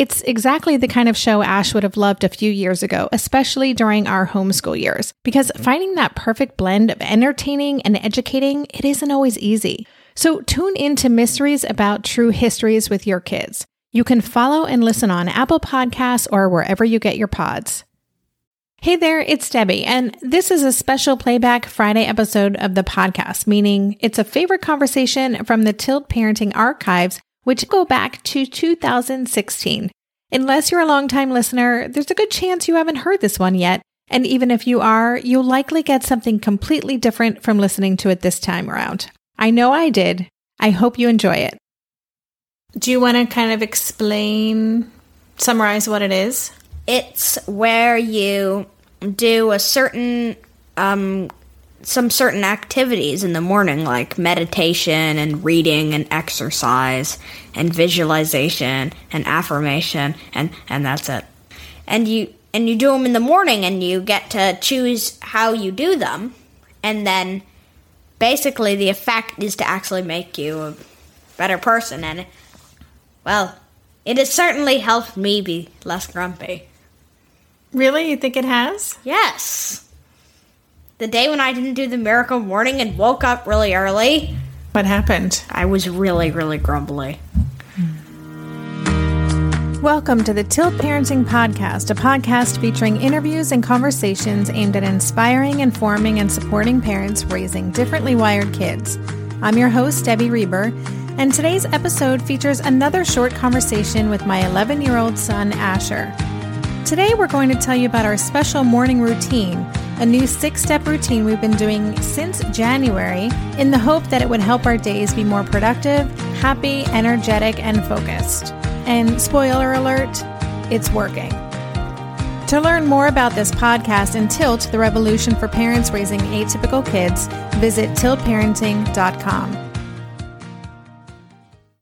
It's exactly the kind of show Ash would have loved a few years ago, especially during our homeschool years, because finding that perfect blend of entertaining and educating, it isn't always easy. So tune in to Mysteries About True Histories with your kids. You can follow and listen on Apple Podcasts or wherever you get your pods. Hey there, it's Debbie, and this is a special playback Friday episode of the podcast, meaning it's a favorite conversation from the Tilt Parenting archives which go back to 2016. Unless you're a longtime listener, there's a good chance you haven't heard this one yet. And even if you are, you'll likely get something completely different from listening to it this time around. I know I did. I hope you enjoy it. Do you want to kind of explain, summarize what it is? It's where you do a certain um, some certain activities in the morning, like meditation and reading and exercise and visualization and affirmation, and, and that's it. And you and you do them in the morning, and you get to choose how you do them, and then basically the effect is to actually make you a better person. And well, it has certainly helped me be less grumpy. Really, you think it has? Yes the day when I didn't do the miracle morning and woke up really early. What happened? I was really, really grumbly. Welcome to the Tilt Parenting Podcast, a podcast featuring interviews and conversations aimed at inspiring, informing, and supporting parents raising differently wired kids. I'm your host, Debbie Reber, and today's episode features another short conversation with my 11 year old son, Asher. Today, we're going to tell you about our special morning routine a new six step routine we've been doing since January in the hope that it would help our days be more productive, happy, energetic, and focused. And spoiler alert, it's working. To learn more about this podcast and Tilt, the revolution for parents raising atypical kids, visit tiltparenting.com.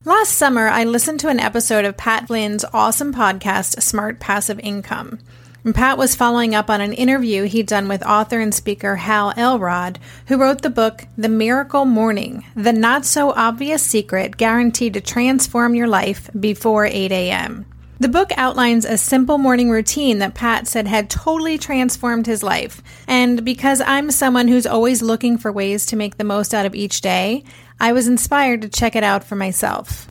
Last summer, I listened to an episode of Pat Flynn's awesome podcast, Smart Passive Income. Pat was following up on an interview he'd done with author and speaker Hal Elrod, who wrote the book The Miracle Morning The Not So Obvious Secret Guaranteed to Transform Your Life Before 8 a.m. The book outlines a simple morning routine that Pat said had totally transformed his life. And because I'm someone who's always looking for ways to make the most out of each day, I was inspired to check it out for myself.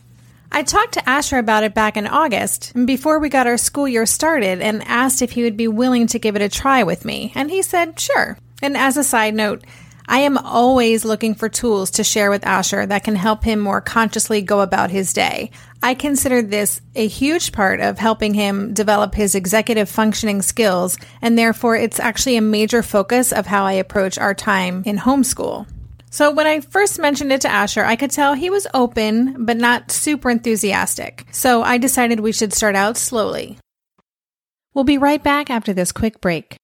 I talked to Asher about it back in August, before we got our school year started, and asked if he would be willing to give it a try with me, and he said sure. And as a side note, I am always looking for tools to share with Asher that can help him more consciously go about his day. I consider this a huge part of helping him develop his executive functioning skills, and therefore it's actually a major focus of how I approach our time in homeschool. So when I first mentioned it to Asher, I could tell he was open, but not super enthusiastic. So I decided we should start out slowly. We'll be right back after this quick break.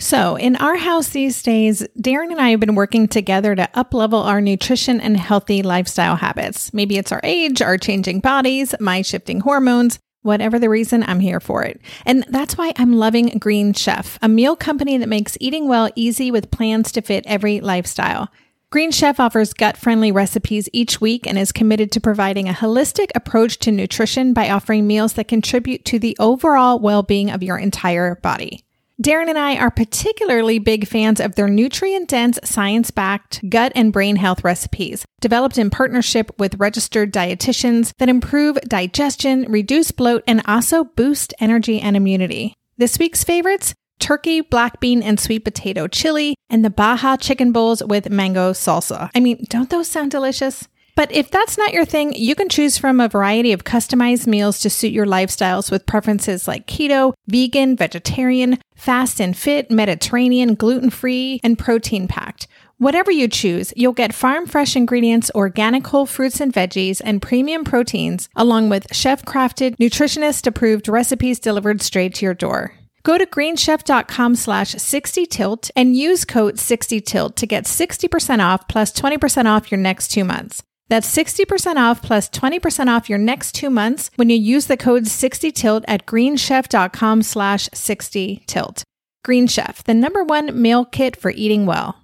So, in our house these days, Darren and I have been working together to uplevel our nutrition and healthy lifestyle habits. Maybe it's our age, our changing bodies, my shifting hormones, whatever the reason, I'm here for it. And that's why I'm loving Green Chef, a meal company that makes eating well easy with plans to fit every lifestyle. Green Chef offers gut friendly recipes each week and is committed to providing a holistic approach to nutrition by offering meals that contribute to the overall well being of your entire body. Darren and I are particularly big fans of their nutrient dense, science backed gut and brain health recipes, developed in partnership with registered dietitians that improve digestion, reduce bloat, and also boost energy and immunity. This week's favorites turkey, black bean, and sweet potato chili, and the Baja chicken bowls with mango salsa. I mean, don't those sound delicious? But if that's not your thing, you can choose from a variety of customized meals to suit your lifestyles with preferences like keto, vegan, vegetarian, fast and fit, Mediterranean, gluten free, and protein packed. Whatever you choose, you'll get farm fresh ingredients, organic whole fruits and veggies, and premium proteins, along with chef crafted, nutritionist approved recipes delivered straight to your door. Go to greenchef.com slash 60tilt and use code 60tilt to get 60% off plus 20% off your next two months. That's 60% off plus 20% off your next two months when you use the code 60tilt at greenchef.com slash 60tilt. Green Chef, the number one meal kit for eating well.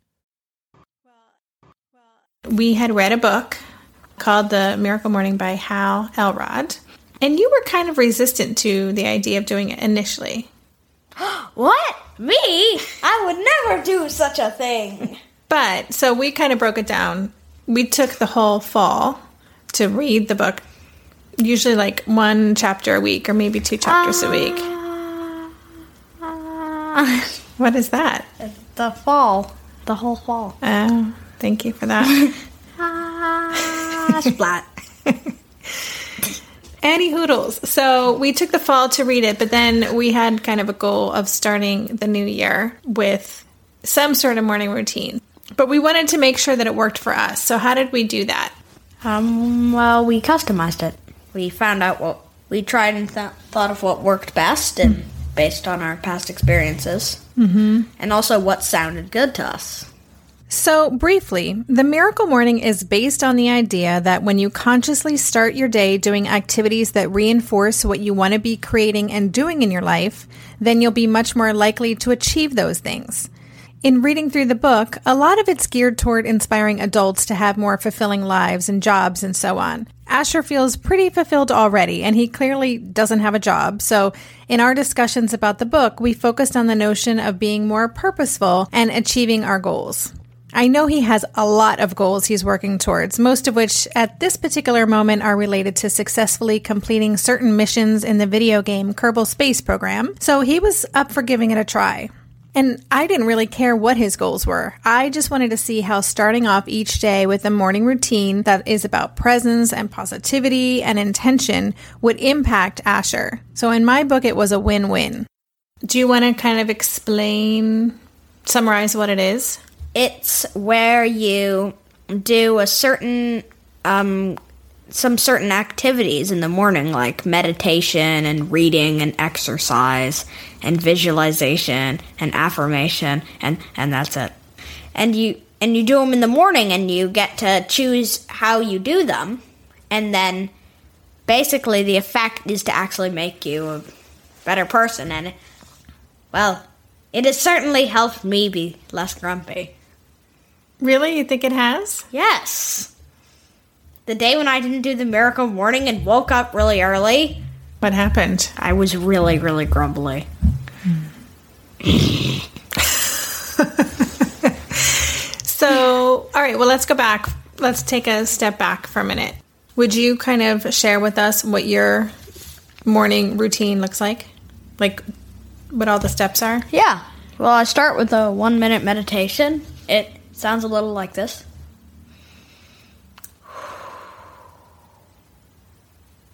We had read a book called The Miracle Morning by Hal Elrod, and you were kind of resistant to the idea of doing it initially. What? Me? I would never do such a thing. But so we kind of broke it down. We took the whole fall to read the book, usually like one chapter a week or maybe two chapters a week. Ah. What is that? The fall. The whole fall. Oh, thank you for that. Ah, splat. Any hoodles. So we took the fall to read it, but then we had kind of a goal of starting the new year with some sort of morning routine. But we wanted to make sure that it worked for us. So how did we do that? Um, well, we customized it. We found out what we tried and th- thought of what worked best, and based on our past experiences, mm-hmm. and also what sounded good to us. So, briefly, the miracle morning is based on the idea that when you consciously start your day doing activities that reinforce what you want to be creating and doing in your life, then you'll be much more likely to achieve those things. In reading through the book, a lot of it's geared toward inspiring adults to have more fulfilling lives and jobs and so on. Asher feels pretty fulfilled already, and he clearly doesn't have a job. So, in our discussions about the book, we focused on the notion of being more purposeful and achieving our goals. I know he has a lot of goals he's working towards, most of which at this particular moment are related to successfully completing certain missions in the video game Kerbal Space Program, so he was up for giving it a try. And I didn't really care what his goals were. I just wanted to see how starting off each day with a morning routine that is about presence and positivity and intention would impact Asher. So in my book, it was a win win. Do you want to kind of explain, summarize what it is? It's where you do a certain um some certain activities in the morning like meditation and reading and exercise and visualization and affirmation and and that's it. And you and you do them in the morning and you get to choose how you do them and then basically the effect is to actually make you a better person and well, it has certainly helped me be less grumpy. Really? You think it has? Yes. The day when I didn't do the miracle morning and woke up really early, What happened? I was really, really grumbly. So, all right, well, let's go back. Let's take a step back for a minute. Would you kind of share with us what your morning routine looks like? Like what all the steps are? Yeah. Well, I start with a one minute meditation. It sounds a little like this.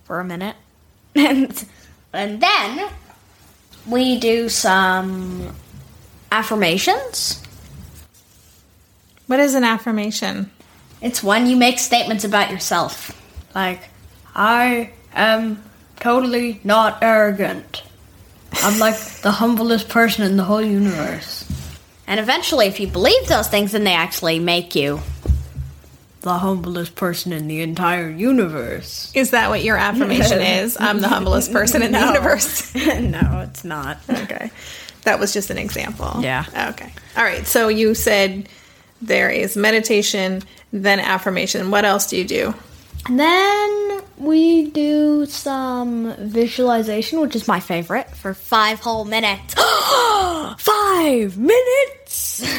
For a minute. and, and then we do some affirmations. What is an affirmation? It's when you make statements about yourself. Like, I am totally not arrogant. I'm like the humblest person in the whole universe. And eventually, if you believe those things, then they actually make you the humblest person in the entire universe. Is that what your affirmation is? I'm the humblest person in the No. universe. no, it's not. okay. That was just an example. Yeah. Okay. All right. So you said there is meditation, then affirmation. What else do you do? And then we do some visualization, which is my favorite, for five whole minutes. five minutes!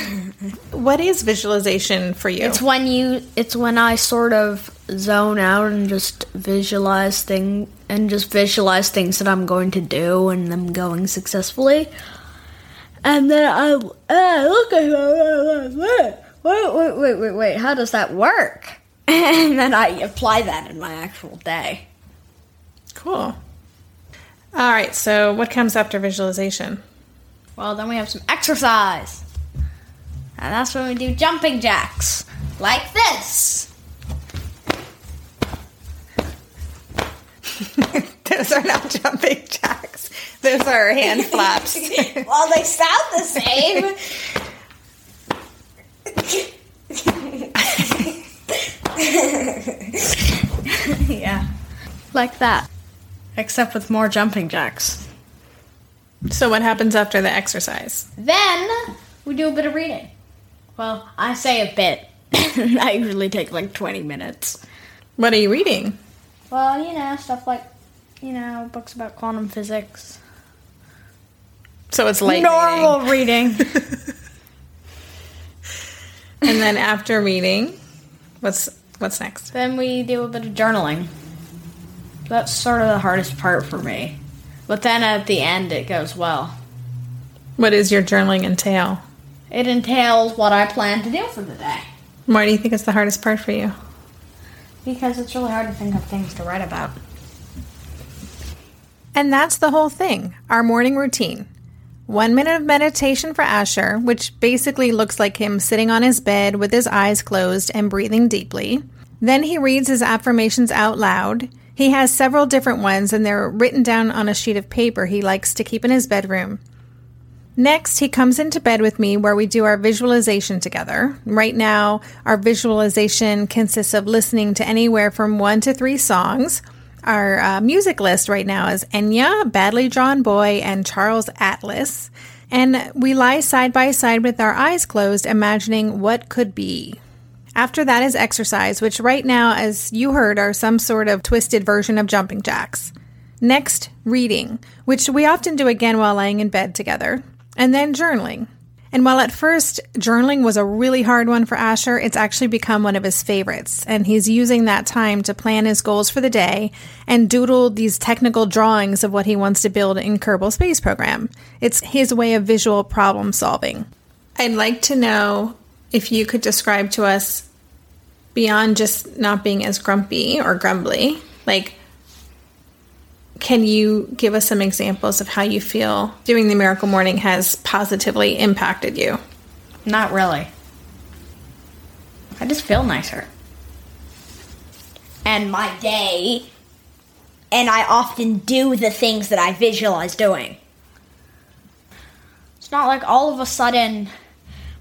What is visualization for you? It's when you it's when I sort of zone out and just visualize thing and just visualize things that I'm going to do and them going successfully. And then I uh, look at wait, wait, wait, wait, wait, wait, how does that work? And then I apply that in my actual day. cool. All right. So what comes after visualization? Well, then we have some exercise. And that's when we do jumping jacks. Like this. Those are not jumping jacks. Those are hand flaps. well, they sound the same. yeah. Like that. Except with more jumping jacks. so what happens after the exercise? Then we do a bit of reading. Well, I say a bit. I usually take like 20 minutes. What are you reading? Well, you know, stuff like, you know, books about quantum physics. So it's light Normal reading. reading. And then after reading, what's what's next? then we do a bit of journaling. That's sort of the hardest part for me. But then at the end, it goes well. What does your journaling entail? It entails what I plan to do for the day. Why do you think it's the hardest part for you? Because it's really hard to think of things to write about. And that's the whole thing our morning routine. One minute of meditation for Asher, which basically looks like him sitting on his bed with his eyes closed and breathing deeply. Then he reads his affirmations out loud. He has several different ones, and they're written down on a sheet of paper he likes to keep in his bedroom. Next, he comes into bed with me where we do our visualization together. Right now, our visualization consists of listening to anywhere from one to three songs. Our uh, music list right now is Enya, Badly Drawn Boy, and Charles Atlas. And we lie side by side with our eyes closed, imagining what could be. After that is exercise, which right now, as you heard, are some sort of twisted version of jumping jacks. Next, reading, which we often do again while lying in bed together. And then journaling. And while at first journaling was a really hard one for Asher, it's actually become one of his favorites. And he's using that time to plan his goals for the day and doodle these technical drawings of what he wants to build in Kerbal Space Program. It's his way of visual problem solving. I'd like to know if you could describe to us beyond just not being as grumpy or grumbly, like can you give us some examples of how you feel doing the miracle morning has positively impacted you? Not really. I just feel nicer. And my day, and I often do the things that I visualize doing. It's not like all of a sudden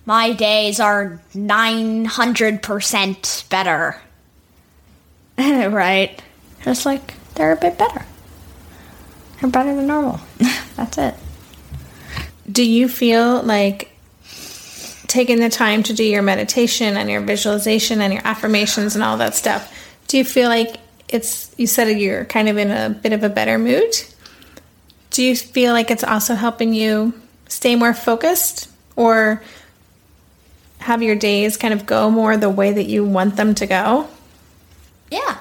my days are 900% better. right? It's like they're a bit better. They're better than normal. That's it. Do you feel like taking the time to do your meditation and your visualization and your affirmations and all that stuff, do you feel like it's, you said you're kind of in a bit of a better mood? Do you feel like it's also helping you stay more focused or have your days kind of go more the way that you want them to go? Yeah.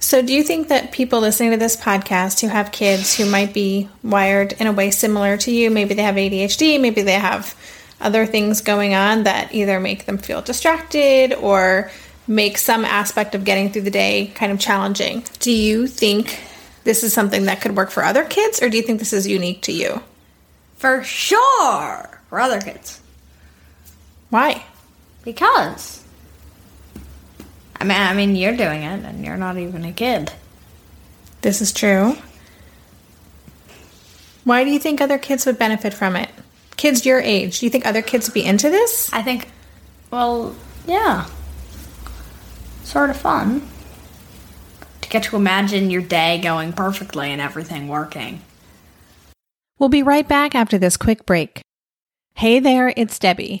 So, do you think that people listening to this podcast who have kids who might be wired in a way similar to you, maybe they have ADHD, maybe they have other things going on that either make them feel distracted or make some aspect of getting through the day kind of challenging, do you think this is something that could work for other kids or do you think this is unique to you? For sure. For other kids. Why? Because. I mean, I mean, you're doing it, and you're not even a kid. This is true. Why do you think other kids would benefit from it? Kids your age, do you think other kids would be into this? I think, well, yeah. Sort of fun. To get to imagine your day going perfectly and everything working. We'll be right back after this quick break. Hey there, it's Debbie.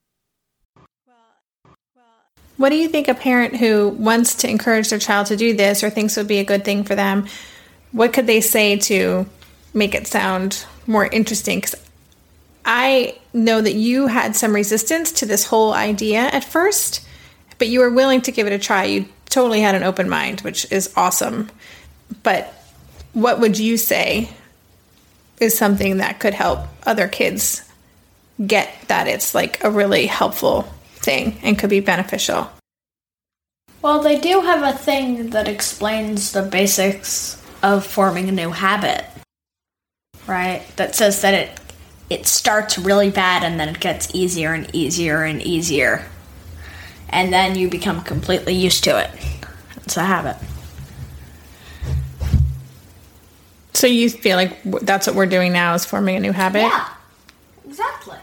What do you think a parent who wants to encourage their child to do this or thinks would be a good thing for them? What could they say to make it sound more interesting? Because I know that you had some resistance to this whole idea at first, but you were willing to give it a try. You totally had an open mind, which is awesome. But what would you say is something that could help other kids get that it's like a really helpful thing and could be beneficial? Well, they do have a thing that explains the basics of forming a new habit. Right? That says that it it starts really bad and then it gets easier and easier and easier. And then you become completely used to it. It's a habit. So you feel like that's what we're doing now is forming a new habit? Yeah. Exactly.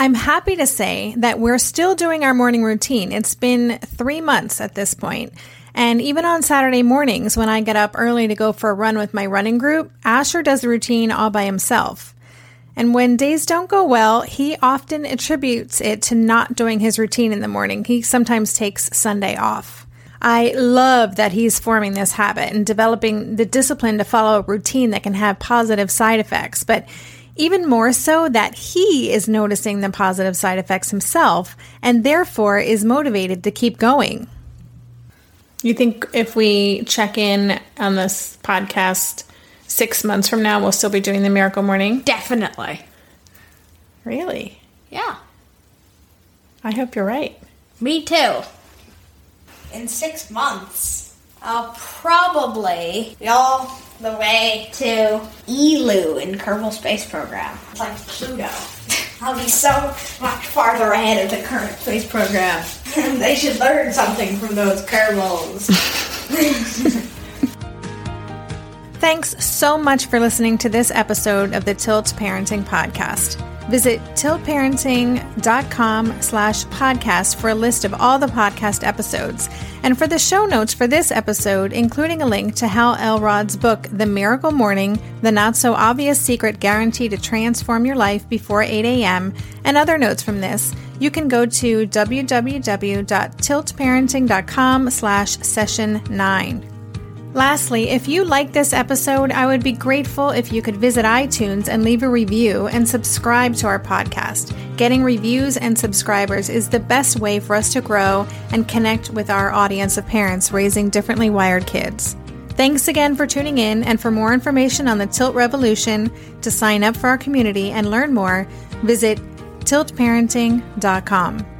I'm happy to say that we're still doing our morning routine. It's been three months at this point, And even on Saturday mornings, when I get up early to go for a run with my running group, Asher does the routine all by himself. And when days don't go well, he often attributes it to not doing his routine in the morning. He sometimes takes Sunday off. I love that he's forming this habit and developing the discipline to follow a routine that can have positive side effects, but even more so that he is noticing the positive side effects himself and therefore is motivated to keep going. You think if we check in on this podcast six months from now, we'll still be doing the miracle morning? Definitely. Really? Yeah. I hope you're right. Me too. In six months, I'll probably be all the way to Eeloo in Kerbal Space Program. It's like Pluto. I'll be so much farther ahead of the current space program. they should learn something from those Kerbals. Thanks so much for listening to this episode of the Tilt Parenting Podcast. Visit tiltparenting.com slash podcast for a list of all the podcast episodes. And for the show notes for this episode, including a link to Hal Elrod's book, The Miracle Morning, The Not So Obvious Secret Guarantee to Transform Your Life Before 8 a.m., and other notes from this, you can go to www.tiltparenting.com slash session 9. Lastly, if you like this episode, I would be grateful if you could visit iTunes and leave a review and subscribe to our podcast. Getting reviews and subscribers is the best way for us to grow and connect with our audience of parents raising differently wired kids. Thanks again for tuning in, and for more information on the Tilt Revolution, to sign up for our community and learn more, visit tiltparenting.com.